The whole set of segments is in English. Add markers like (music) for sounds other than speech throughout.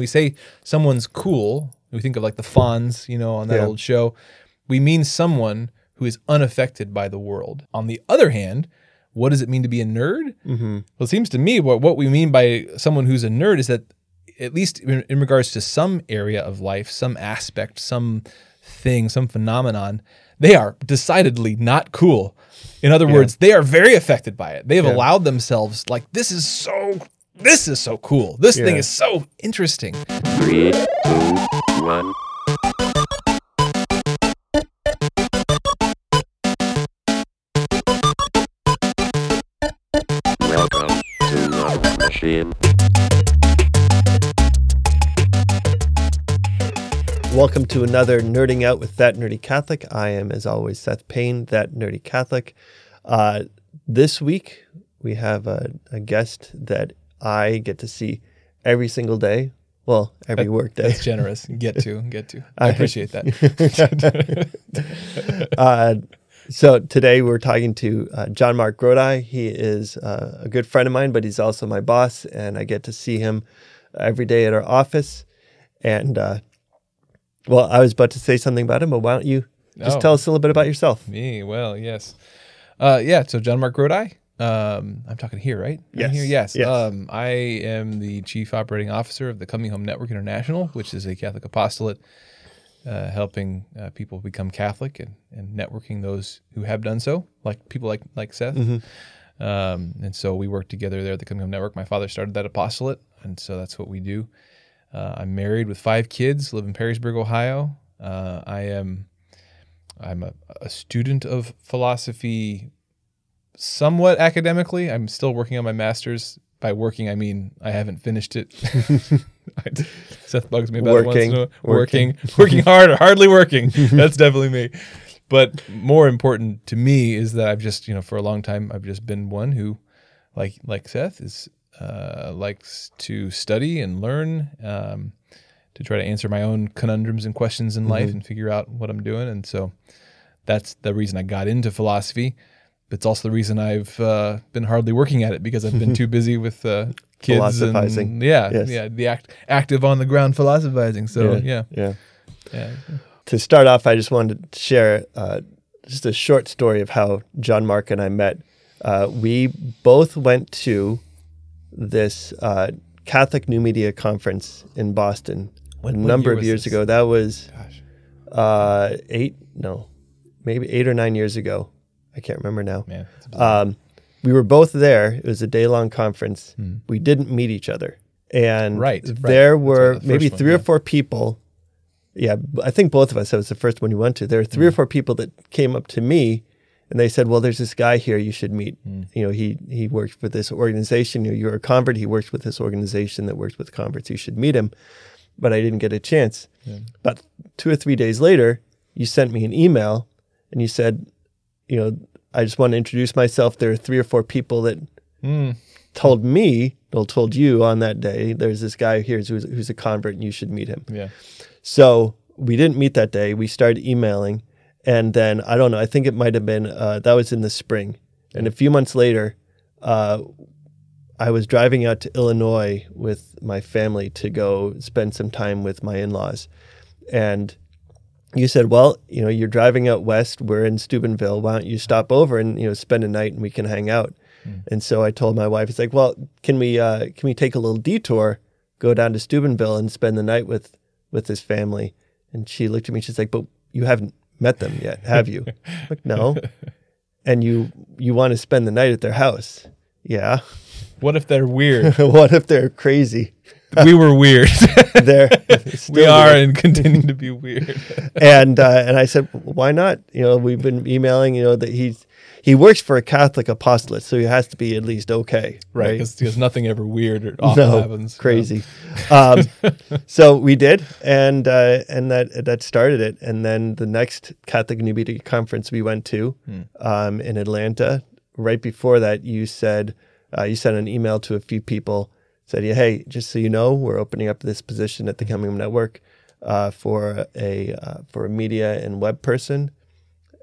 we say someone's cool, we think of like the Fonz, you know, on that Yeah. old show. We mean someone who is unaffected by the world. On the other hand, what does it mean to be a nerd? Mm-hmm. Well, it seems to me what, what we mean by someone who's a nerd is that, at least in, in regards to some area of life, some aspect, some thing, some phenomenon, they are decidedly not cool. In other words, they are very affected by it. They have Yeah. allowed themselves, like, this is so, this is so cool. This thing is so interesting. Three, two, one. Welcome to Love Machine. Welcome to another Nerding Out with That Nerdy Catholic. I am, as always, Seth Payne, That Nerdy Catholic. Uh, this week, we have a, a guest that I get to see every single day. Well, every work day. That's generous. Get to, (laughs) get to. I appreciate that. (laughs) uh, so today we're talking to uh, John Mark Grodi. He is uh, a good friend of mine, but he's also my boss, and I get to see him every day at our office. And uh, well, I was about to say something about him, but why don't you just Oh. tell us a little bit about yourself? Me, well, yes. Uh, yeah, so John Mark Grodi. Um, I'm talking here, right? I'm Yes, Here, yes. yes. Um, I am the Chief Operating Officer of the Coming Home Network International, which is a Catholic apostolate uh, helping uh, people become Catholic and, and networking those who have done so, like people like like Seth. Um, and so we work together there at the Coming Home Network. My father started that apostolate, and so that's what we do. Uh, I'm married with five kids, live in Perrysburg, Ohio. Uh, I am I'm a, a student of philosophy somewhat academically. I'm still working on my master's. By working, I mean I haven't finished it. (laughs) (laughs) Seth bugs me about it once in a while. Working, Working, (laughs) working hard or hardly working. That's definitely me. But more important to me is that I've just, you know, for a long time, I've just been one who, like like Seth, is uh, likes to study and learn, um, to try to answer my own conundrums and questions in life and figure out what I'm doing. And so that's the reason I got into philosophy. But it's also the reason I've uh, been hardly working at it because I've been (laughs) too busy with uh, kids Philosophizing. and yeah, Yes. yeah, the act, active on the ground philosophizing. So yeah, yeah. yeah. To start off, I just wanted to share uh, just a short story of how John Mark and I met. Uh, we both went to this uh, Catholic New Media Conference in Boston What- a number of years this? ago. That was Gosh, uh, eight, no, maybe eight or nine years ago. I can't remember now. bizarre. Um, we were both there. It was a day long conference. We didn't meet each other. And Hmm. Right, right. there were the maybe one, three or four people. Yeah, I think both of us, that was the first one you went to. There were three Hmm. or four people that came up to me and they said, Well, there's this guy here you should meet. Hmm. You know, he he works for this organization. You know, you're a convert. He works with this organization that works with converts. You should meet him. But I didn't get a chance. About two or three days later, you sent me an email and you said, you know, I just want to introduce myself. There are three or four people that Mm. told me, well, told you on that day, there's this guy here who's, who's a convert and you should meet him. yeah. So we didn't meet that day. We started emailing. And then I don't know, I think it might have been, uh, that was in the spring. And a few months later, uh, I was driving out to Illinois with my family to go spend some time with my in laws. And you said, well, you know, you're driving out west. We're in Steubenville. Why don't you stop over and, you know, spend a night and we can hang out? And so I told my wife, it's like, well, can we, uh, can we take a little detour, go down to Steubenville and spend the night with, with his family? And she looked at me. She's like, but you haven't met them yet, have you? Like, no. (laughs) And you, you want to spend the night at their house? Yeah. What if they're weird? (laughs) what if they're crazy? we were weird. (laughs) They're (laughs) we are weird. and continue to be (laughs) weird. and uh, and I said, why not? You know, we've been emailing. You know that he's he works for a Catholic apostolate, so he has to be at least okay, right? Because nothing ever weird or (laughs) awful no, happens. crazy. um, so we did, and uh, and that that started it. And then the next Catholic New Media conference we went to Hmm. um, in Atlanta. Right before that, you said uh, you sent an email to a few people. Said, yeah, hey, just so you know, we're opening up this position at the Coming Home Network uh, for a uh, for a media and web person,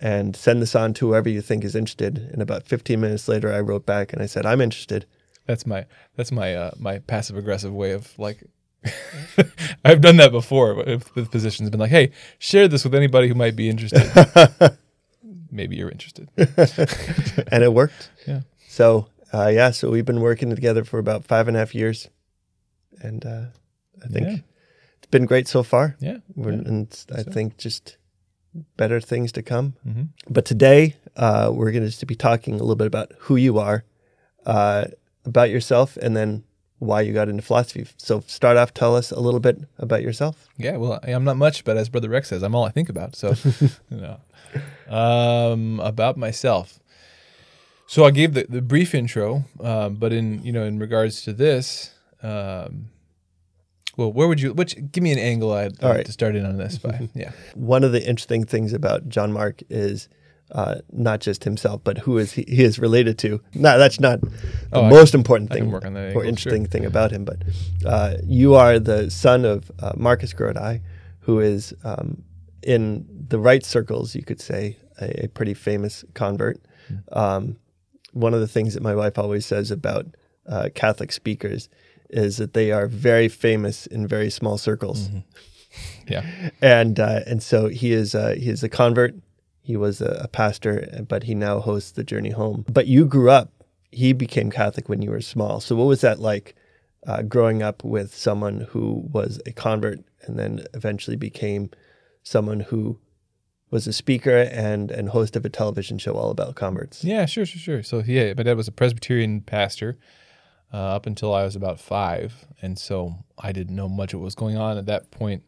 and send this on to whoever you think is interested. And about 15 minutes later, I wrote back and I said, I'm interested. That's my that's my uh, my passive aggressive way of like (laughs) I've done that before with positions. Been like, hey, share this with anybody who might be interested. (laughs) Maybe you're interested. (laughs) and it worked. Yeah. So uh, yeah, so we've been working together for about five and a half years, and uh, I think Yeah. it's been great so far. Yeah. Yeah. And I So- think just better things to come. Mhm. But today uh, we're going to be talking a little bit about who you are, uh, about yourself, and then why you got into philosophy. So start off, tell us a little bit about yourself. Yeah, well, I'm not much, but as Brother Rex says, I'm all I think about. So, (laughs) you know, um, about myself. So I gave the, the brief intro, um, but in you know in regards to this, um, well, where would you? Which give me an angle I'd like right. to start in on this by. (laughs) Yeah, One of the interesting things about John Mark is uh, not just himself, but who is he, he is related to. No, that's not the Oh, most important thing work on that or angle, interesting thing about him. But uh, you are the son of uh, Marcus Grodi, who is um, in the right circles, you could say, a, a pretty famous convert. Hmm. Um, one of the things that my wife always says about uh, Catholic speakers is that they are very famous in very small circles Mm-hmm. yeah, (laughs) and uh, and so he is uh, he is a convert. He was a, a pastor, but he now hosts the Journey Home. But you grew up. He became Catholic when you were small. So what was that like, uh, growing up with someone who was a convert and then eventually became someone who was a speaker and and host of a television show all about converts? yeah, sure, sure, sure. So yeah, my dad was a Presbyterian pastor uh, up until I was about five, and so I didn't know much of what was going on at that point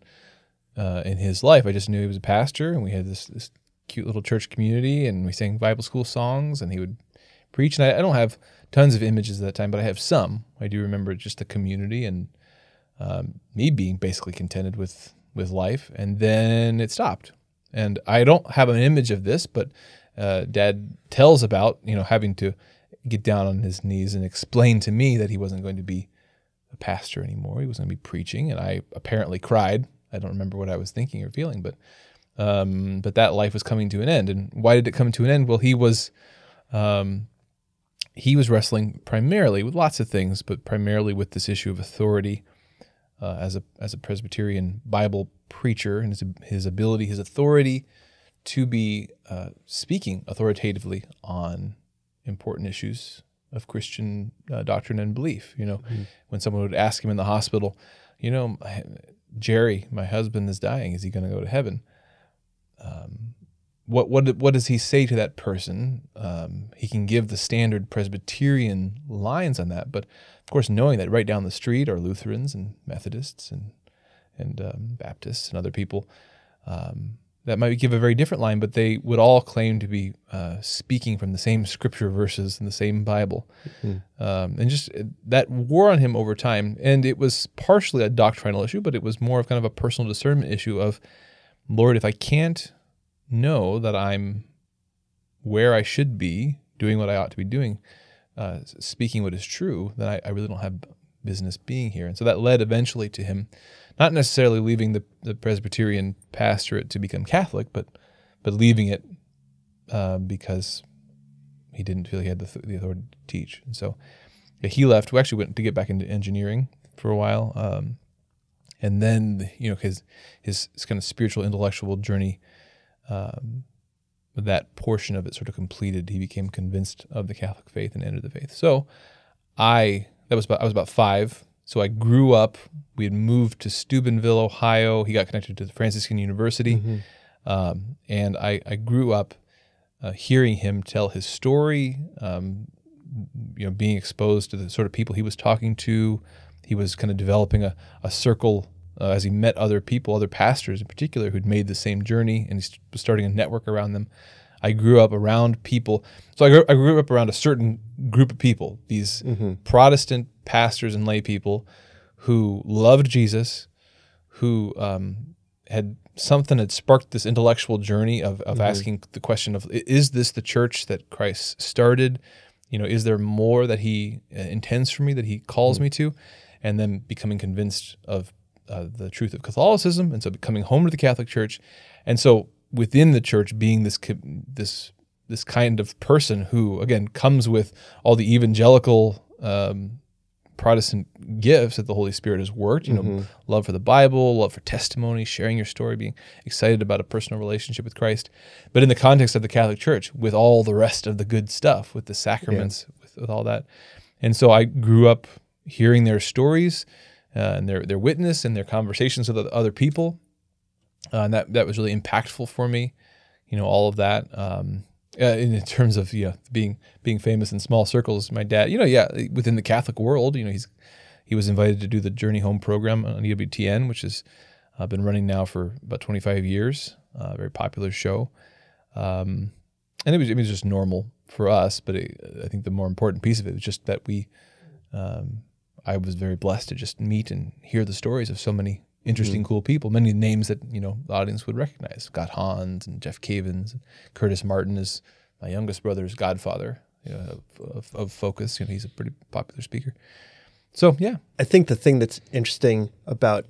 uh, in his life. I just knew he was a pastor, and we had this this cute little church community, and we sang Bible school songs, and he would preach. And I, I don't have tons of images at that time, but I have some. I do remember just the community and um, me being basically contented with with life, and then it stopped. And I don't have an image of this, but uh, Dad tells about you know having to get down on his knees and explain to me that he wasn't going to be a pastor anymore. He was going to be preaching, and I apparently cried. I don't remember what I was thinking or feeling, but um, but that life was coming to an end. And why did it come to an end? Well, he was um, he was wrestling primarily with lots of things, but primarily with this issue of authority uh, as a as a Presbyterian Bible preacher and his his ability, his authority to be uh, speaking authoritatively on important issues of Christian uh, doctrine and belief. You know, when someone would ask him in the hospital, you know, Jerry, my husband is dying. Is he going to go to heaven? Um, what what what does he say to that person? Um, he can give the standard Presbyterian lines on that, but of course, knowing that right down the street are Lutherans and Methodists and and um, Baptists and other people. Um, that might give a very different line, but they would all claim to be uh, speaking from the same scripture verses in the same Bible. Um, and just uh, that wore on him over time. And it was partially a doctrinal issue, but it was more of kind of a personal discernment issue of, Lord, if I can't know that I'm where I should be, doing what I ought to be doing, uh, speaking what is true, then I, I really don't have business being here. And so that led eventually to him not necessarily leaving the, the Presbyterian pastorate to become Catholic, but but leaving it uh, because he didn't feel he had the, the authority to teach. And so yeah, he left. We actually went to get back into engineering for a while, um, and then you know his his, his kind of spiritual intellectual journey. Um, that portion of it sort of completed. He became convinced of the Catholic faith and entered the faith. So I that was about I was about five. So I grew up. We had moved to Steubenville, Ohio. He got connected to the Franciscan University, um, and I, I grew up uh, hearing him tell his story. Um, you know, being exposed to the sort of people he was talking to. He was kind of developing a, a circle uh, as he met other people, other pastors in particular, who'd made the same journey, and he was starting a network around them. I grew up around people. So I grew, I grew up around a certain group of people, these Protestant pastors and lay people who loved Jesus, who um, had something that sparked this intellectual journey of, of asking the question of is this the church that Christ started? You know, is there more that he uh, intends for me that he calls me to? And then becoming convinced of uh, the truth of Catholicism, and so coming home to the Catholic Church, and so within the church being this this this kind of person who again comes with all the evangelical um, Protestant gifts that the Holy Spirit has worked. You know, love for the Bible, love for testimony, sharing your story, being excited about a personal relationship with Christ. But in the context of the Catholic Church, with all the rest of the good stuff, with the sacraments, with, with all that. And so I grew up hearing their stories uh, and their their witness and their conversations with other people, uh, and that that was really impactful for me. You know, all of that. Um, uh, in, terms of you know, being being famous in small circles, my dad, you know, yeah, within the Catholic world, you know, he's he was invited to do the Journey Home program on EWTN, which has uh, been running now for about 25 years. Uh, very popular show, um, and it was it was just normal for us. But it, I think the more important piece of it was just that we, um, I was very blessed to just meet and hear the stories of so many interesting, cool people. Many names that you know the audience would recognize: Scott Hahn and Jeff Cavins, and Curtis Martin is my youngest brother's godfather you know, of, of, of Focus. You know, he's a pretty popular speaker. So yeah, I think the thing that's interesting about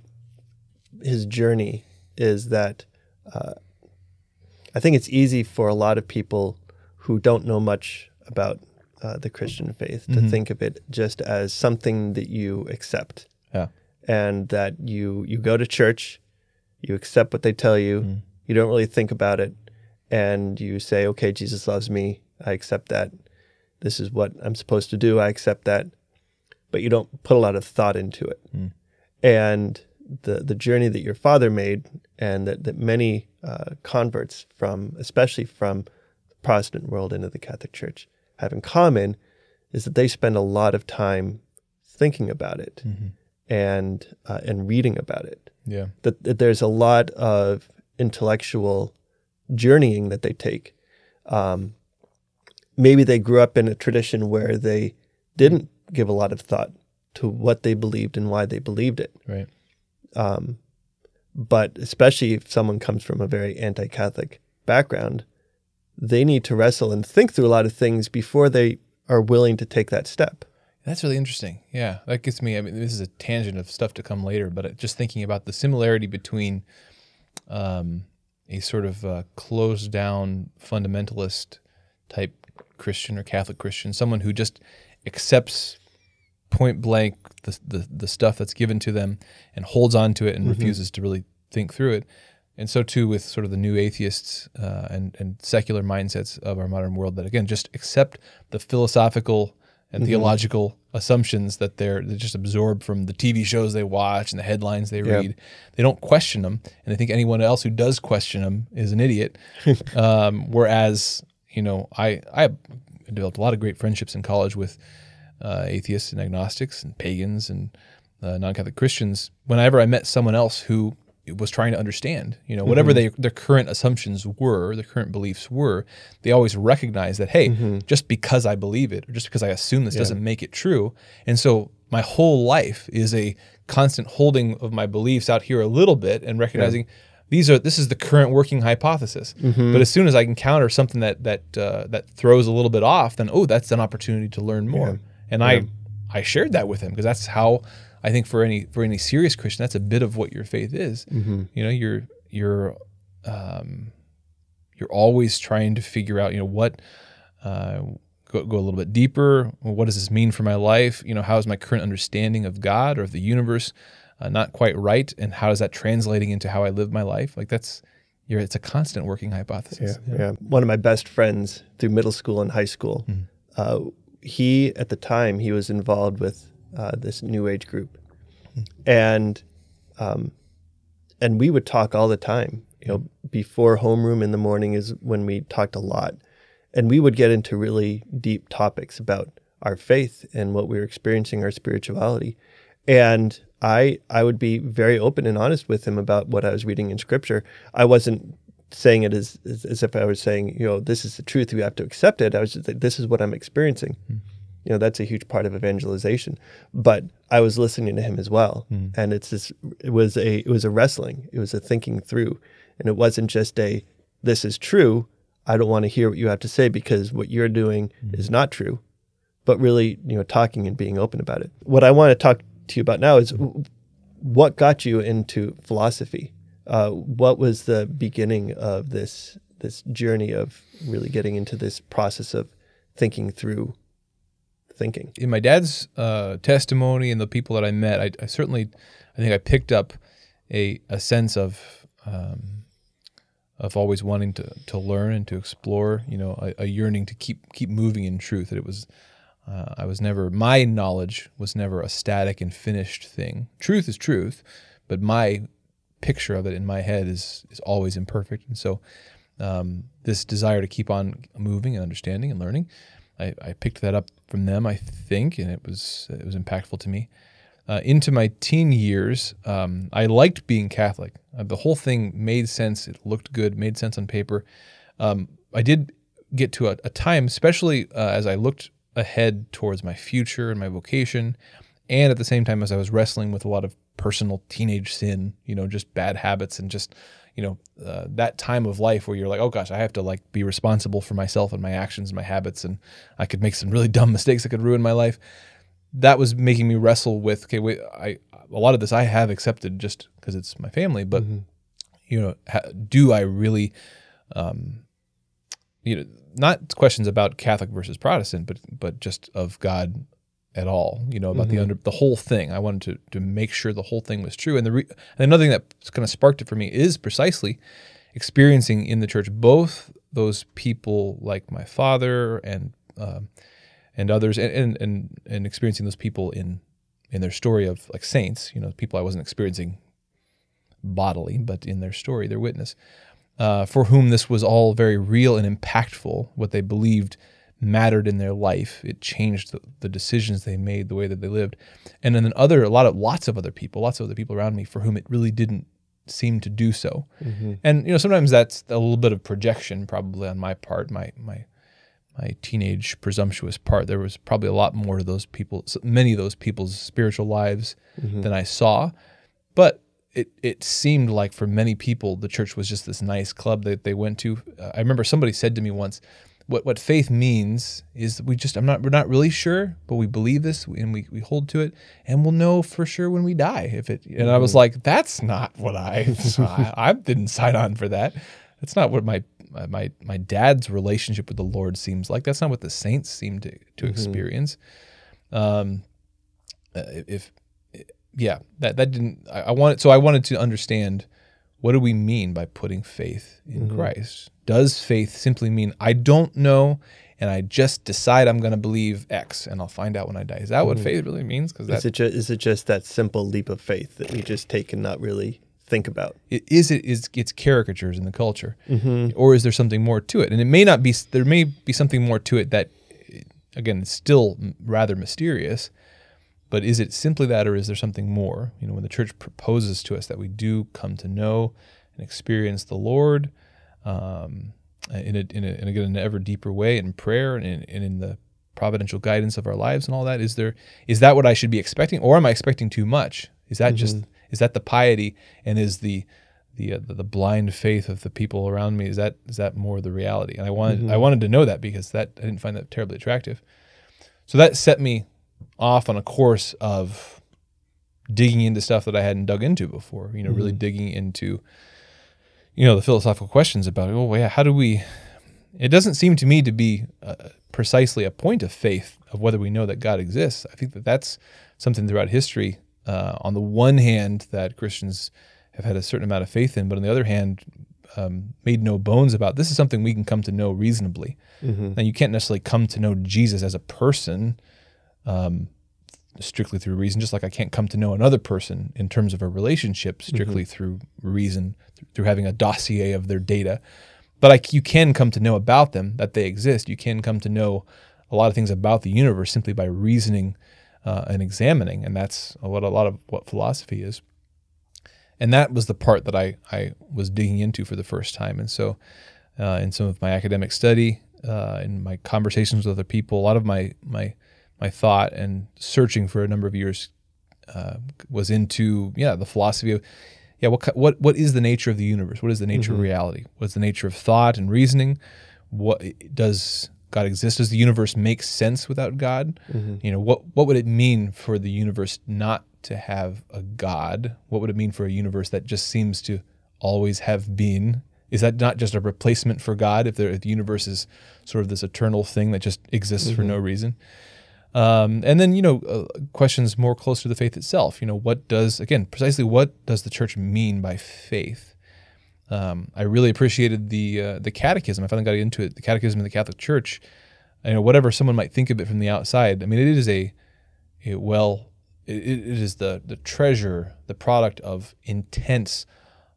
his journey is that uh, I think it's easy for a lot of people who don't know much about uh, the Christian faith to think of it just as something that you accept yeah, and that you you go to church, you accept what they tell you, you don't really think about it, and you say, "Okay, Jesus loves me. I accept that. This is what I'm supposed to do. I accept that." But you don't put a lot of thought into it. And the the journey that your father made, and that that many uh, converts from, especially from the Protestant world into the Catholic Church, have in common, is that they spend a lot of time thinking about it and uh, and reading about it. yeah, That, that there's a lot of intellectual journeying that they take. Um, maybe they grew up in a tradition where they didn't give a lot of thought to what they believed and why they believed it. right, But especially if someone comes from a very anti-Catholic background, they need to wrestle and think through a lot of things before they are willing to take that step. That's really interesting. Yeah, that gets me. I mean, this is a tangent of stuff to come later, but just thinking about the similarity between um, a sort of uh, closed down fundamentalist type Christian or Catholic Christian, someone who just accepts point blank the, the, the stuff that's given to them and holds on to it and refuses to really think through it. And so too with sort of the new atheists uh, and, and secular mindsets of our modern world that again just accept the philosophical and theological assumptions that they're they just absorb from the TV shows they watch and the headlines they read. They don't question them, and they think anyone else who does question them is an idiot. (laughs) um, whereas you know, I I developed a lot of great friendships in college with uh, atheists and agnostics and pagans and uh, non-Catholic Christians. Whenever I met someone else who was trying to understand, you know, whatever mm-hmm. they, their current assumptions were, their current beliefs were, they always recognize that, hey, mm-hmm. just because I believe it or just because I assume this doesn't make it true. And so my whole life is a constant holding of my beliefs out here a little bit and recognizing these are this is the current working hypothesis. Mm-hmm. But as soon as I encounter something that that uh, that throws a little bit off, then oh, that's an opportunity to learn more. And I I shared that with him because that's how I think for any for any serious Christian, that's a bit of what your faith is. You know, you're you're um, you're always trying to figure out, you know, what uh, go, go a little bit deeper. What does this mean for my life? You know, how is my current understanding of God or of the universe uh, not quite right, and how is that translating into how I live my life? Like that's you're, it's a constant working hypothesis. Yeah. One of my best friends through middle school and high school, uh, he at the time he was involved with uh, this new age group, and um, and we would talk all the time. You know, before homeroom in the morning is when we talked a lot, and we would get into really deep topics about our faith and what we were experiencing, our spirituality, and I I would be very open and honest with him about what I was reading in Scripture. I wasn't saying it as, as as if I was saying, you know, this is the truth. You have to accept it. I was just like, this is what I'm experiencing. You know, that's a huge part of evangelization. But I was listening to him as well, and it's this. It was a it was a wrestling. It was a thinking through, and it wasn't just a this is true. I don't want to hear what you have to say because what you're doing is not true but really, you know, talking and being open about it. What I want to talk to you about now is w- what got you into philosophy. Uh, what was the beginning of this this journey of really getting into this process of thinking through thinking. in my dad's uh, testimony and the people that I met, I, I certainly, I think I picked up a a sense of um, of always wanting to to learn and to explore. You know, a, a yearning to keep keep moving in truth. That it was. Uh, I was never my knowledge was never a static and finished thing. Truth is truth, but my picture of it in my head is is always imperfect. And so, um, this desire to keep on moving and understanding and learning, I, I picked that up from them, I think, and it was it was impactful to me. Uh, into my teen years, um, I liked being Catholic. Uh, the whole thing made sense. It looked good, made sense on paper. Um, I did get to a, a time, especially uh, as I looked ahead towards my future and my vocation, and at the same time as I was wrestling with a lot of personal teenage sin, you know, just bad habits and just you know uh, that time of life where you're like, oh gosh, I have to like be responsible for myself and my actions and my habits, and I could make some really dumb mistakes that could ruin my life. That was making me wrestle with okay, wait, I a lot of this I have accepted just because it's my family, but you know, ha- do I really, um, you know, not questions about Catholic versus Protestant, but but just of God at all, you know, about the under the whole thing. I wanted to to make sure the whole thing was true. And the re- and another thing that kind of sparked it for me is precisely experiencing in the church both those people like my father and um, and others, and, and and and experiencing those people in in their story of like saints, you know, people I wasn't experiencing bodily, but in their story, their witness, uh, for whom this was all very real and impactful. What they believed mattered in their life. It changed the, the decisions they made, the way that they lived, and then other a lot of lots of other people, lots of other people around me for whom it really didn't seem to do so. And you know, sometimes that's a little bit of projection, probably on my part, my my my teenage presumptuous part. There was probably a lot more to those people, many of those people's spiritual lives than I saw, but it it seemed like for many people the church was just this nice club that they went to. Uh, I remember somebody said to me once, "What what faith means is that we just I'm not we're not really sure, but we believe this and we we hold to it, and we'll know for sure when we die if it." And I was like, "That's not what I (laughs) I, I didn't sign on for that. That's not what my my my dad's relationship with the Lord seems like. That's not what the saints seem to to experience." Um, uh, if yeah, that that didn't. I, I wanted so I wanted to understand what do we mean by putting faith in mm-hmm. Christ. Does faith simply mean I don't know and I just decide I'm going to believe X and I'll find out when I die? Is that what mm-hmm. faith really means? Because Is it, ju- is it just that simple leap of faith that we just take and not really think about? it, is it is it's caricatures in the culture, mm-hmm. or is there something more to it? And it may not be. There may be something more to it that, again, is still rather mysterious. But is it simply that, or is there something more? You know, when the church proposes to us that we do come to know and experience the Lord, um, in a, in a, in again, an ever deeper way in prayer and in, and in the providential guidance of our lives and all that, is there is that what I should be expecting, or am I expecting too much? Is that just is that the piety and is the the, uh, the the blind faith of the people around me is that is that more the reality? And I wanted I wanted to know that because that I didn't find that terribly attractive. So that set me off on a course of digging into stuff that I hadn't dug into before. You know, really digging into you know the philosophical questions about oh yeah how do we? It doesn't seem to me to be uh, precisely a point of faith of whether we know that God exists. I think that that's something throughout history. Uh, on the one hand, that Christians have had a certain amount of faith in, but on the other hand, um, made no bones about this is something we can come to know reasonably. Now, you can't necessarily come to know Jesus as a person um, strictly through reason, just like I can't come to know another person in terms of a relationship strictly through reason, through having a dossier of their data. But I, you can come to know about them, that they exist. You can come to know a lot of things about the universe simply by reasoning uh, and examining, and that's what a lot of what philosophy is. And that was the part that I, I was digging into for the first time. And so, uh, in some of my academic study, uh, in my conversations with other people, a lot of my my my thought and searching for a number of years uh, was into yeah the philosophy of yeah what what what is the nature of the universe? What is the nature of mm-hmm. reality? What's the nature of thought and reasoning? What does God exist? Does the universe make sense without God? Mm-hmm. You know what what would it mean for the universe not to have a God? What would it mean for a universe that just seems to always have been? Is that not just a replacement for God if, there, if the universe is sort of this eternal thing that just exists for mm-hmm. no reason? Um, and then you know uh, questions more close to the faith itself. You know what does again precisely what does the church mean by faith? Um, I really appreciated the uh, the catechism. I finally got into it. The catechism of the Catholic Church. You know whatever someone might think of it from the outside. I mean it is a, a well it, it is the the treasure, the product of intense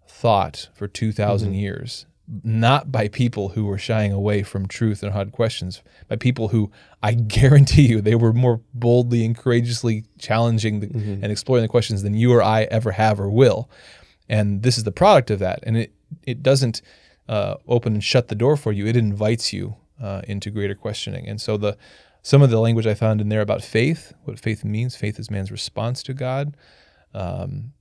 thought for two years not by people who were shying away from truth and hard questions, by people who I (laughs) guarantee you they were more boldly and courageously challenging the, and exploring the questions than you or I ever have or will. And this is the product of that. And it it doesn't uh, open and shut the door for you. It invites you uh, into greater questioning. And so the some of the language I found in there about faith, what faith means, faith is man's response to God. Um,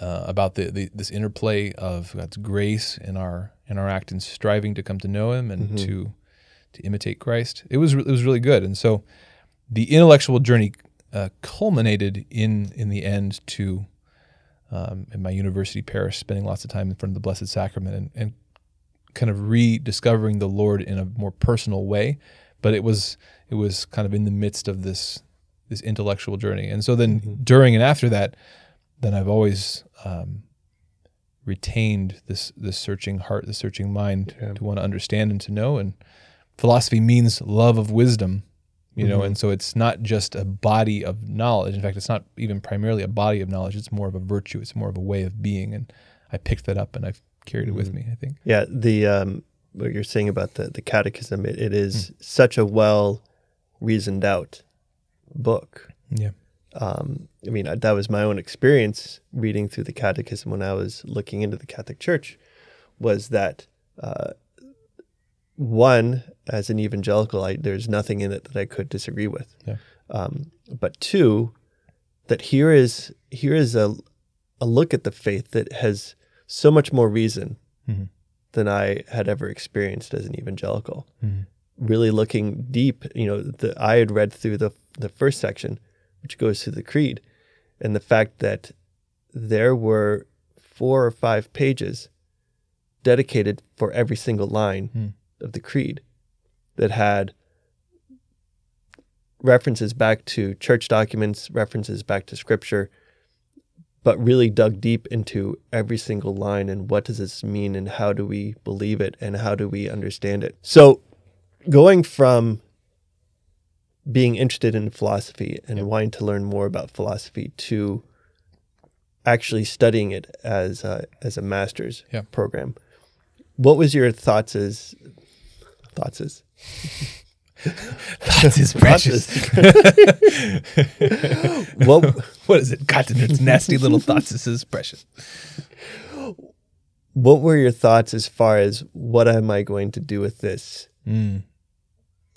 uh, about the, the, this interplay of God's grace in our in our act in striving to come to know Him and to to imitate Christ. It was it was really good, and so the intellectual journey uh, culminated in in the end to um, in my university parish, spending lots of time in front of the Blessed Sacrament and, and kind of rediscovering the Lord in a more personal way. But it was it was kind of in the midst of this this intellectual journey, and so then during and after that then I've always um, retained this this searching heart, this searching mind to want to understand and to know. And philosophy means love of wisdom, you know. And so it's not just a body of knowledge. In fact, it's not even primarily a body of knowledge. It's more of a virtue. It's more of a way of being. And I picked that up and I've carried it with me. I think. Yeah, the um, what you're saying about the the catechism, it, it is such a well reasoned out book. Yeah. Um, I mean, that was my own experience reading through the catechism when I was looking into the Catholic Church. Was that uh, one as an evangelical, I, there's nothing in it that I could disagree with. Yeah. Um, but two, that here is here is a a look at the faith that has so much more reason Mhm. than I had ever experienced as an evangelical. Mhm. Really looking deep, you know, the, I had read through the the first section, which goes to the creed, and the fact that there were four or five pages dedicated for every single line Hmm. of the creed that had references back to church documents, references back to scripture, but really dug deep into every single line and what does this mean and how do we believe it and how do we understand it. So going from being interested in philosophy and wanting to learn more about philosophy to actually studying it as a, as a master's Yeah. program. What was your thoughts as thoughts as (laughs) That's his precious. (laughs) what what is it? Continents, (laughs) nasty little thoughts. This is precious. what were your thoughts as far as what am I going to do with this Mm.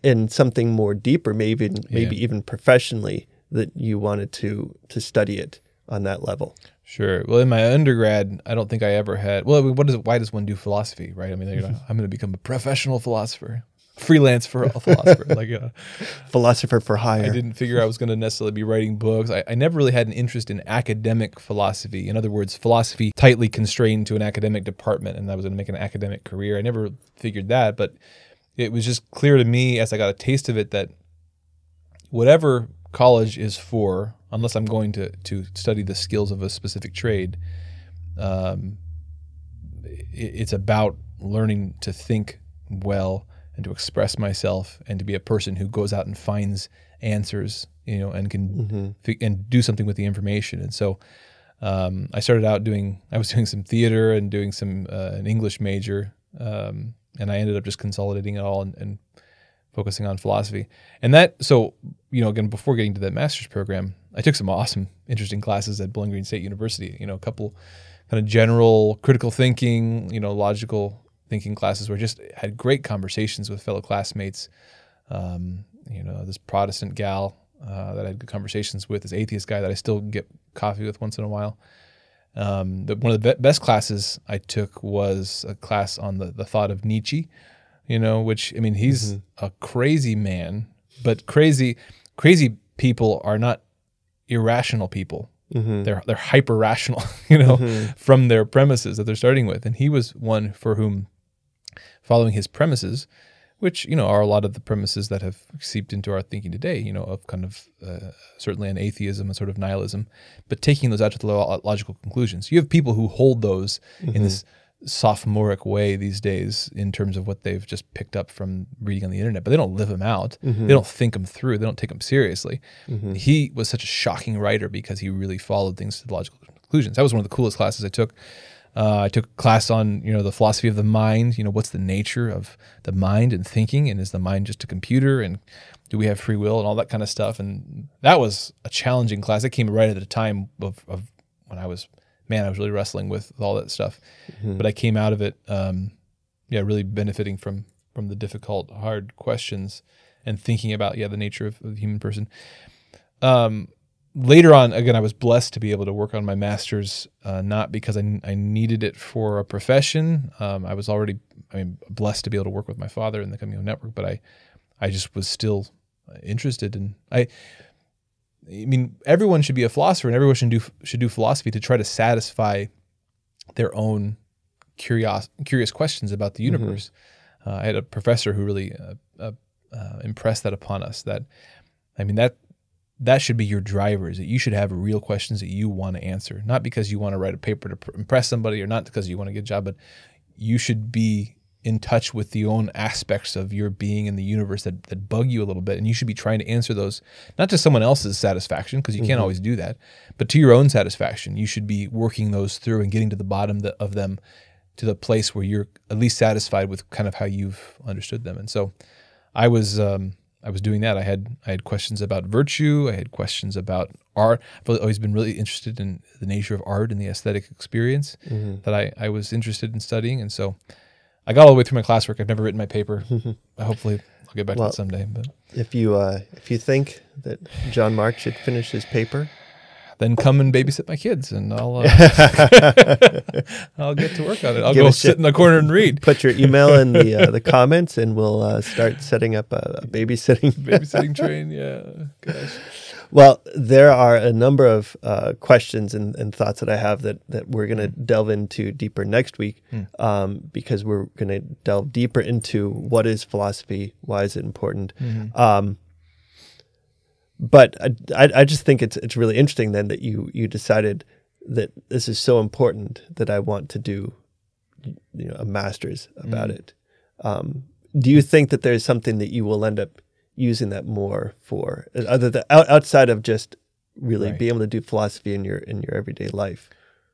In something more deeper, maybe maybe Yeah. even professionally that you wanted to to study it on that level? Sure. Well, in my undergrad, I don't think I ever had. Well, what is? Why does one do philosophy, right? I mean, know, (laughs) I'm going to become a professional philosopher, freelance for a (laughs) philosopher. like, a Philosopher for hire. I didn't figure I was going to necessarily be writing books. I, I never really had an interest in academic philosophy. In other words, philosophy tightly constrained to an academic department, and I was going to make an academic career. I never figured that, but it was just clear to me as I got a taste of it that whatever college is for, unless I'm going to to study the skills of a specific trade, um, it, it's about learning to think well and to express myself and to be a person who goes out and finds answers, you know, and can fi- and do something with the information. And so um, I started out doing I was (laughs) doing some theater and doing some uh, an English major, um, and I ended up just consolidating it all and, and focusing on philosophy. And that so you know again before getting to that master's program, I took some awesome, interesting classes at Bowling Green State University. You know, a couple kind of general critical thinking, you know, logical thinking classes where I just had great conversations with fellow classmates. Um, you know, this Protestant gal uh, that I had good conversations with, this atheist guy that I still get coffee with once in a while. Um, the, one of the be- best classes I took was a class on the, the thought of Nietzsche, you know, which, I mean, he's mm-hmm. a crazy man, but crazy, crazy people are not irrational people. Mm-hmm. They're they're hyper rational, (laughs) you know, mm-hmm. from their premises that they're starting with. And he was one for whom, following his premises, which you know are a lot of the premises that have seeped into our thinking today. You know, of kind of uh, certainly an atheism and sort of nihilism, but taking those out to the logical conclusions. You have people who hold those in this mm-hmm. sophomoric way these days in terms of what they've just picked up from reading on the internet, but they don't live them out. Mm-hmm. They don't think them through. They don't take them seriously. Mm-hmm. He was such a shocking writer because he really followed things to the logical conclusions. That was one of the coolest classes I took. Uh, I took a class on you know the philosophy of the mind. You know what's the nature of the mind and thinking, and is the mind just a computer? And do we have free will and all that kind of stuff? And that was a challenging class. It came right at the time of, of when I was man, I was really wrestling with all that stuff. But I came out of it, um, yeah, really benefiting from from the difficult, hard questions and thinking about yeah the nature of, of the human person. Um, later on, again, I was blessed to be able to work on my master's, uh, not because I, I needed it for a profession. Um, I was already, I mean, blessed to be able to work with my father in the Coming Home Network, but I, I just was still interested in I. I mean, everyone should be a philosopher, and everyone should do should do philosophy to try to satisfy their own curious curious questions about the universe. Uh, I had a professor who really uh, uh, uh, impressed that upon us. That I mean that that should be your drivers that you should have real questions that you want to answer, not because you want to write a paper to impress somebody, or not because you want to get a job, but you should be in touch with the own aspects of your being in the universe that, that bug you a little bit and you should be trying to answer those not to someone else's satisfaction because you can't always do that but to your own satisfaction. You should be working those through and getting to the bottom of them to the place where you're at least satisfied with kind of how you've understood them and so i was um, i was doing that i had i had questions about virtue i had questions about art i've always been really interested in the nature of art and the aesthetic experience that I, I was interested in studying and so I got all the way through my classwork. I've never written my paper. (laughs) Hopefully, I'll get back Well- to it someday. But If you uh, if you think that John Mark should finish his paper, then come and babysit my kids, and I'll uh, (laughs) I'll get to work on it. I'll Give go sit in the corner and read. (laughs) put your email in the uh, the (laughs) comments, and we'll uh, start setting up a, a babysitting. Babysitting train, yeah. Gosh. Well, there are a number of uh, questions and, and thoughts that I have that, that we're going to delve into deeper next week um, because we're going to delve deeper into what is philosophy, why is it important. Um, but I, I, just think it's it's really interesting then that you you decided that this is so important that I want to do you know a master's about it. Um, do you think that there's something that you will end up using that more for, other than outside of just really Right. being able to do philosophy in your in your everyday life?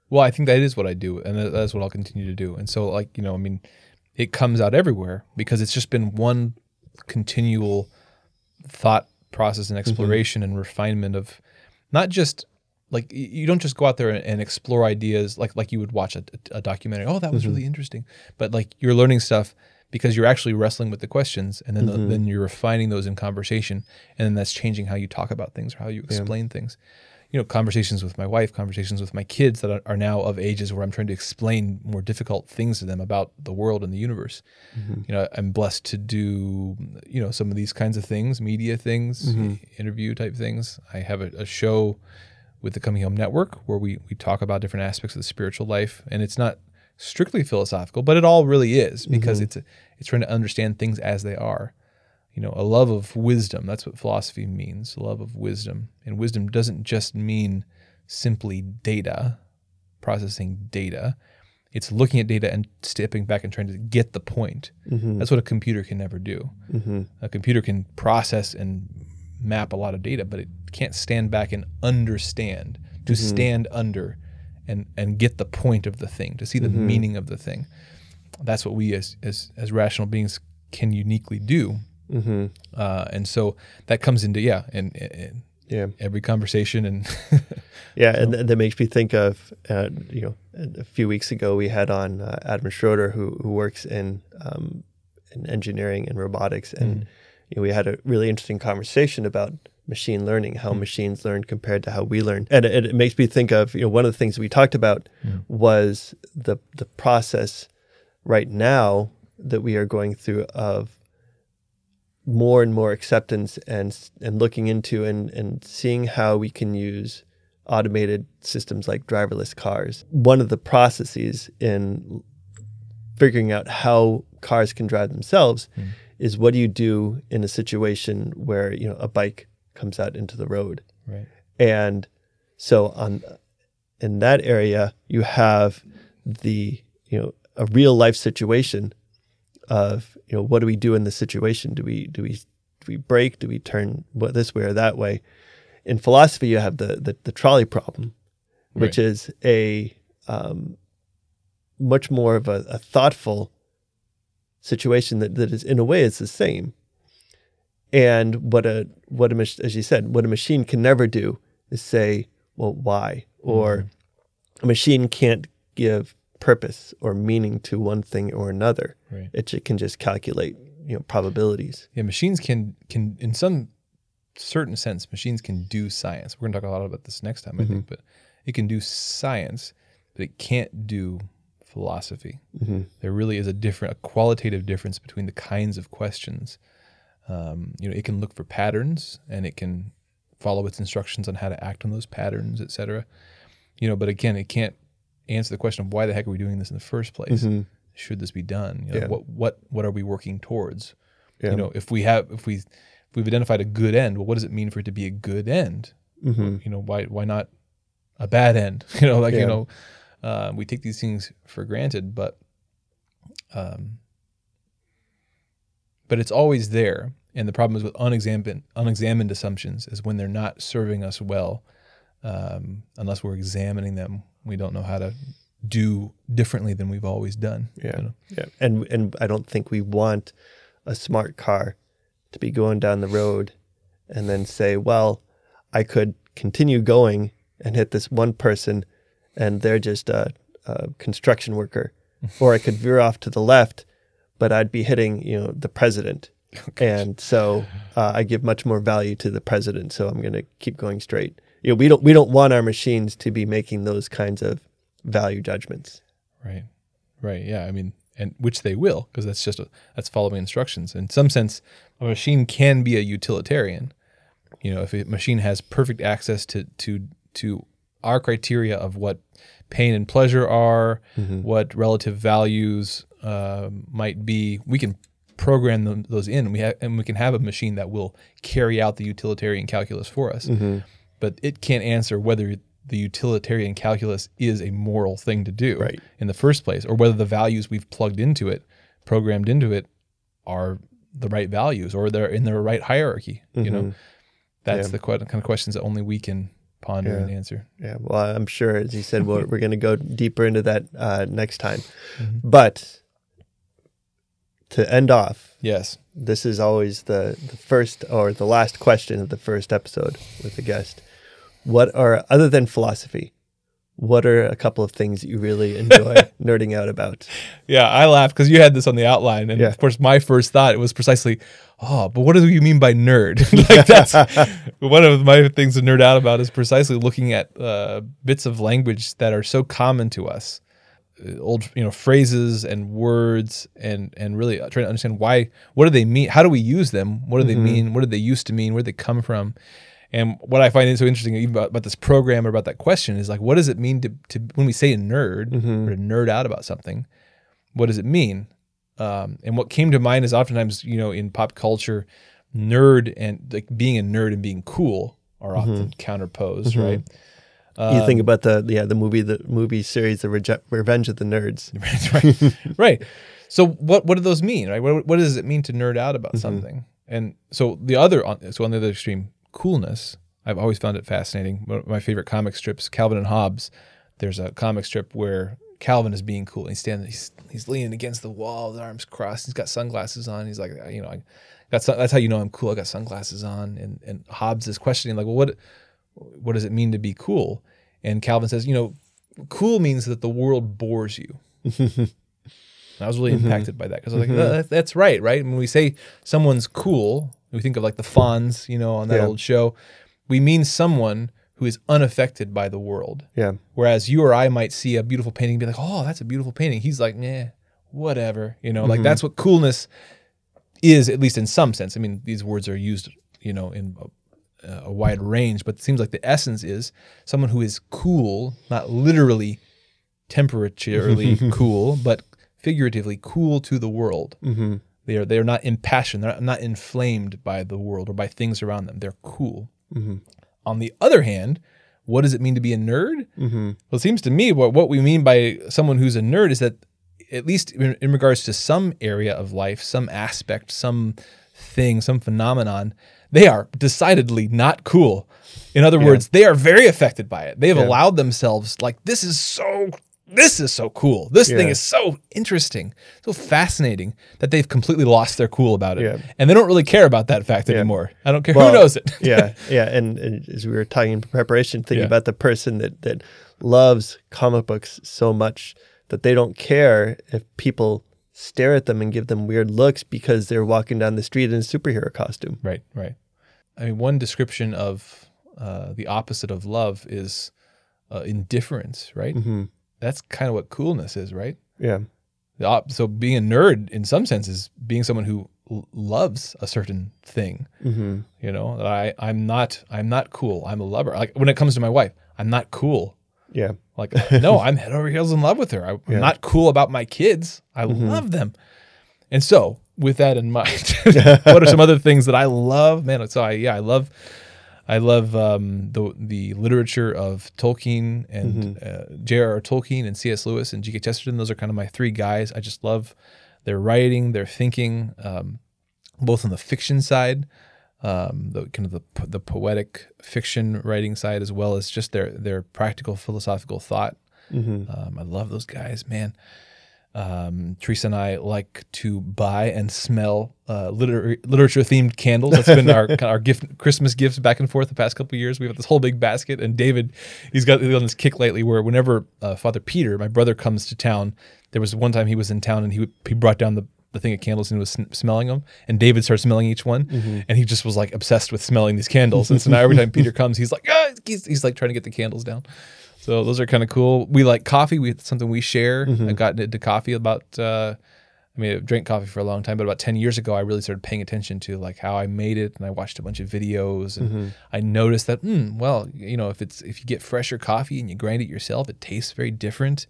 Well, I think that is what I do, and that- that's what I'll continue to do. And so, like you know, I mean, it comes out everywhere because it's just been one continual thought process and mm-hmm. exploration and refinement of not just like you don't just go out there and, explore ideas like like you would watch a, a documentary. Oh, that was mm-hmm. really interesting, but like you're learning stuff because you're actually wrestling with the questions, and then the, mm-hmm. then you're refining those in conversation, and then that's changing how you talk about things or how you explain things you know, conversations with my wife, conversations with my kids that are, now of ages where I'm trying to explain more difficult things to them about the world and the universe. Mm-hmm. You know, I'm blessed to do, you know, some of these kinds of things, media things, mm-hmm. interview type things. I have a, a show with the Coming Home Network where we, we talk about different aspects of the spiritual life. And it's not strictly philosophical, but it all really is because mm-hmm. it's, it's trying to understand things as they are you know, a love of wisdom. That's what philosophy means, a love of wisdom. And wisdom doesn't just mean simply data, processing data. It's looking at data and stepping back and trying to get the point. Mm-hmm. That's what a computer can never do. Mm-hmm. A computer can process and map a lot of data, but it can't stand back and understand, to mm-hmm. stand under and, and get the point of the thing, to see the meaning of the thing. That's what we as, as, as rational beings can uniquely do uh, and so that comes into yeah, and, and Yeah. every conversation and (laughs) Yeah, and th- that makes me think of uh, you know a few weeks ago we had on uh, Adam Schroeder who who works in um, in engineering and robotics, and you know we had a really interesting conversation about machine learning, how machines learn compared to how we learn, and it, it makes me think of you know one of the things we talked about was the the process right now that we are going through of more and more acceptance and and looking into and and seeing how we can use automated systems like driverless cars. One of the processes in figuring out how cars can drive themselves mm. is what do you do in a situation where you know a bike comes out into the road Right. and so on in that area you have the you know a real life situation of you know what do we do in this situation? Do we do we do we brake do we turn what this way or that way? In philosophy you have the the, the trolley problem which Right. is a um, much more of a, a thoughtful situation that, that is in a way is the same. And what a what a as you said what a machine can never do is say well why? Or a machine can't give purpose or meaning to one thing or another Right. it can just calculate you know probabilities Yeah, machines can can in some certain sense, machines can do science. We're gonna talk a lot about this next time, I think, but it can do science, but it can't do philosophy. There really is a different, a qualitative difference between the kinds of questions. Um, you know, it can look for patterns and it can follow its instructions on how to act on those patterns, et cetera. You know, but again, it can't answer the question of why the heck are we doing this in the first place? Should this be done? You know, Yeah. What what what are we working towards? Yeah. You know, if we have if we if we've identified a good end, well, what does it mean for it to be a good end? Mhm. You know, why why not a bad end? (laughs) You know, like Yeah. you know, uh, we take these things for granted, but um, but it's always there. And the problem is with unexamined unexamined assumptions is when they're not serving us well, um, unless we're examining them, we don't know how to do differently than we've always done. you Yeah. know? Yeah. And and I don't think we want a smart car to be going down the road and then say, well, I could continue going and hit this one person and they're just a, a construction worker. (laughs) or I could veer off to the left, but I'd be hitting, you know, the president. (laughs) and so uh, I give much more value to the president. So I'm going to keep going straight. You know, we don't we don't want our machines to be making those kinds of value judgments. Right. Right. Yeah. I mean, and which they will, because that's just a, that's following instructions. In some sense, a machine can be a utilitarian. You know, if a machine has perfect access to to to our criteria of what pain and pleasure are, what relative values uh, might be, we can program them, those in. We have, and we can have a machine that will carry out the utilitarian calculus for us. But it can't answer whether the utilitarian calculus is a moral thing to do Right. in the first place, or whether the values we've plugged into it, programmed into it, are the right values or they're in the right hierarchy. You know, that's Yeah. the kind of questions that only we can ponder Yeah. and answer. Yeah, well, I'm sure, as you said, we're, (laughs) we're going to go deeper into that uh, next time. But to end off, Yes. this is always the, the first or the last question of the first episode with the guest. What are, other than philosophy, what are a couple of things that you really enjoy (laughs) nerding out about? Yeah, I laughed because you had this on the outline, and Yeah. of course, my first thought it was precisely, "Oh, but what do you mean by nerd?" (laughs) like that's (laughs) one of my things to nerd out about is precisely looking at uh, bits of language that are so common to us, Uh, old you know phrases and words, and and really trying to understand why, what do they mean? How do we use them? What do they mean? What did they used to mean? Where did they come from? And what I find so interesting even about, about this program or about that question is like, what does it mean to, to when we say a nerd mm-hmm. or to nerd out about something? what does it mean? Um, and what came to mind is oftentimes, you know, in pop culture, nerd and like being a nerd and being cool are mm-hmm. often counterposed, mm-hmm. right? you think um, about the yeah the movie the movie series the Rege- Revenge of the Nerds. (laughs) right, (laughs) right. So what what do those mean, right? What, what does it mean to nerd out about something? And so the other on so on the other extreme, coolness. I've always found it fascinating. One of my favorite comic strips, Calvin and Hobbes. There's a comic strip where Calvin is being cool. He's standing, he's he's leaning against the wall, his arms crossed. He's got sunglasses on. He's like, you know, I got sun- that's how you know I'm cool. I got sunglasses on. And and Hobbes is questioning like, well, what what does it mean to be cool? And Calvin says, you know, cool means that the world bores you. (laughs) And I was really impacted by that because I was like, "Uh, that- that's right, right? When we say someone's cool, we think of like the Fonz, you know, on that Yeah. old show. We mean someone who is unaffected by the world. Yeah, Whereas you or I might see a beautiful painting and be like, oh, that's a beautiful painting. He's like, nah, whatever. You know, like mm-hmm. that's what coolness is, at least in some sense. I mean, these words are used, you know, in a, a wide range, but it seems like the essence is someone who is cool, not literally temperaturely (laughs) cool, but figuratively cool to the world. Mm-hmm. They are they are not impassioned. They're not inflamed by the world or by things around them. They're cool. On the other hand, what does it mean to be a nerd? Mm-hmm. Well, it seems to me what what we mean by someone who's a nerd is that at least in, in regards to some area of life, some aspect, some thing, some phenomenon, they are decidedly not cool. In other words, they are very affected by it. They have Yeah. allowed themselves like this is so this is so cool. This thing is so interesting, so fascinating that they've completely lost their cool about it. Yeah. And they don't really care about that fact anymore. I don't care Well, who knows it. yeah, (laughs) yeah, and, and as we were talking in preparation, thinking Yeah. about the person that that loves comic books so much that they don't care if people stare at them and give them weird looks because they're walking down the street in a superhero costume. Right, right. I mean, one description of uh, the opposite of love is uh, indifference, right? Mm-hmm. That's kind of what coolness is, right? Yeah, so being a nerd, in some sense, is being someone who l- loves a certain thing. mm-hmm. You know, I I'm not I'm not cool. I'm a lover. Like when it comes to my wife, I'm not cool. yeah, Like (laughs) no, I'm head over heels in love with her. I, I'm Yeah. not cool about my kids. I love them. And so, with that in mind, (laughs) (laughs) what are some other things that I love? Man, so I yeah, I love I love um, the the literature of Tolkien and uh, J.R.R. Tolkien and C.S. Lewis and G.K. Chesterton. Those are kind of my three guys. I just love their writing, their thinking, um, both on the fiction side, um, the kind of the the poetic fiction writing side, as well as just their their practical philosophical thought. Mm-hmm. Um, I love those guys, man. Um, Teresa and I like to buy and smell uh, liter- literature themed candles. That's been our (laughs) our gift, Christmas gifts back and forth the past couple of years. We have got this whole big basket, and David, he's got he's on this kick lately where whenever uh, Father Peter, my brother, comes to town, there was one time he was in town and he would- he brought down the the thing of candles and was smelling them, and David started smelling each one, and he just was like obsessed with smelling these candles. And so now every time (laughs) Peter comes, he's like, ah, he's, he's like trying to get the candles down. So those are kind of cool. We like coffee. We something we share. I got into coffee about. Uh, I mean, I drank coffee for a long time, but about ten years ago, I really started paying attention to like how I made it, and I watched a bunch of videos, and I noticed that, hmm, well, you know, if it's if you get fresher coffee and you grind it yourself, it tastes very different.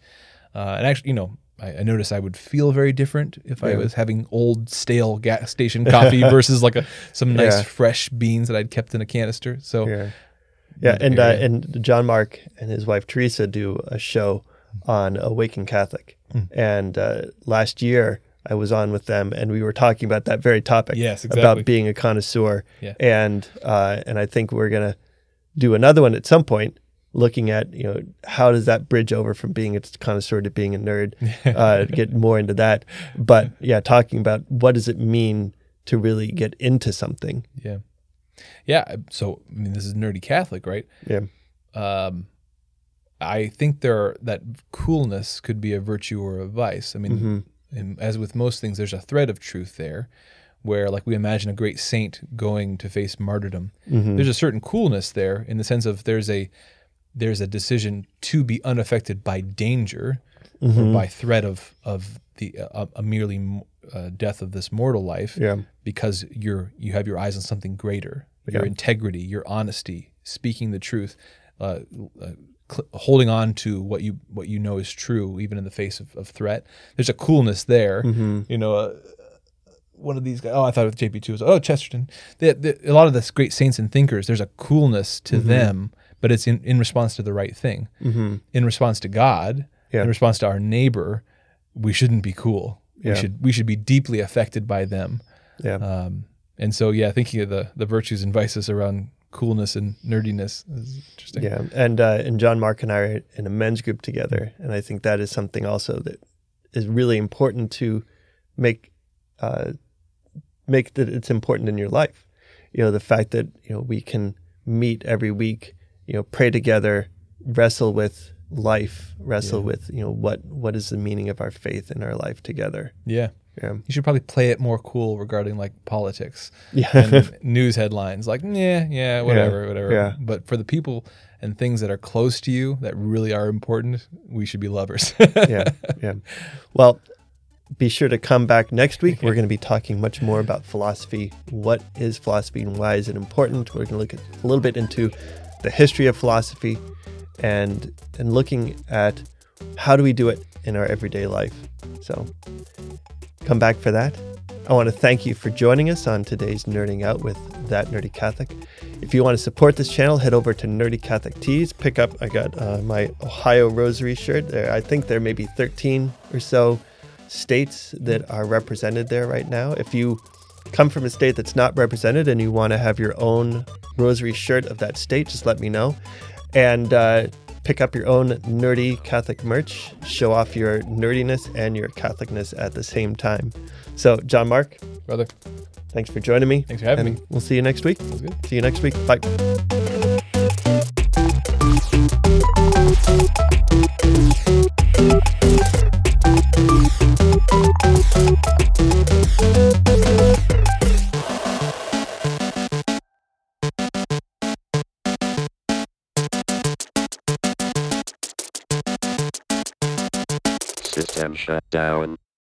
Uh, and actually, you know, I, noticed I would feel very different if I was having old stale gas station coffee (laughs) versus like a some nice Yeah. fresh beans that I'd kept in a canister. So Yeah. Yeah, and uh, and John Mark and his wife Teresa do a show on Awaken Catholic, Hmm. and uh, last year I was on with them, and we were talking about that very topic. Yes, about being a connoisseur, Yeah. and uh, and I think we're gonna do another one at some point, looking at you know how does that bridge over from being a connoisseur to being a nerd, (laughs) uh, get more into that. But yeah, talking about what does it mean to really get into something. Yeah. Yeah. So, I mean, this is nerdy Catholic, right? Yeah. Um, I think there are, that coolness could be a virtue or a vice. I mean, Mhm. and as with most things, there's a thread of truth there where, like, we imagine a great saint going to face martyrdom. Mhm. There's a certain coolness there in the sense of there's a there's a decision to be unaffected by danger Mm-hmm. or by threat of of the uh, a merely uh, death of this mortal life Yeah. because you're you have your eyes on something greater your Yeah. integrity your honesty speaking the truth uh, uh, cl- holding on to what you what you know is true even in the face of, of threat there's a coolness there Mm-hmm. you know uh, one of these guys oh i thought it was jp2 was oh chesterton the, the, a lot of this great saints and thinkers there's a coolness to them but it's in, in response to the right thing Mm-hmm. in response to god Yeah. in response to our neighbor we shouldn't be cool Yeah. we should we should be deeply affected by them Yeah. um, and so, yeah, thinking of the the virtues and vices around coolness and nerdiness is interesting. Yeah, and uh, and John Mark and I are in a men's group together, and I think that is something also that is really important to make uh, make that it's important in your life. You know, the fact that you know we can meet every week, you know, pray together, wrestle with life, wrestle Yeah. with you know what what is the meaning of our faith in our life together. Yeah. Yeah, You should probably play it more cool regarding like politics yeah, and (laughs) news headlines. Like, yeah, yeah, whatever, whatever. yeah. But for the people and things that are close to you that really are important, we should be lovers. (laughs) yeah, yeah. Well, be sure to come back next week. We're going to be talking much more about philosophy. What is philosophy and why is it important? We're going to look at a little bit into the history of philosophy and and looking at how do we do it in our everyday life. So come back for that. I want to thank you for joining us on today's Nerding Out with That Nerdy Catholic. If you want to support this channel, head over to Nerdy Catholic Tees. Pick up, I got uh, my Ohio Rosary shirt. There, I think there may be 13 or so states that are represented there right now. If you come from a state that's not represented and you want to have your own Rosary shirt of that state, just let me know. And uh, pick up your own nerdy Catholic merch, show off your nerdiness and your Catholicness at the same time. So, John Mark, Brother, thanks for joining me. Thanks for having and me. We'll see you next week. was good. See you next week. Bye. System shut down.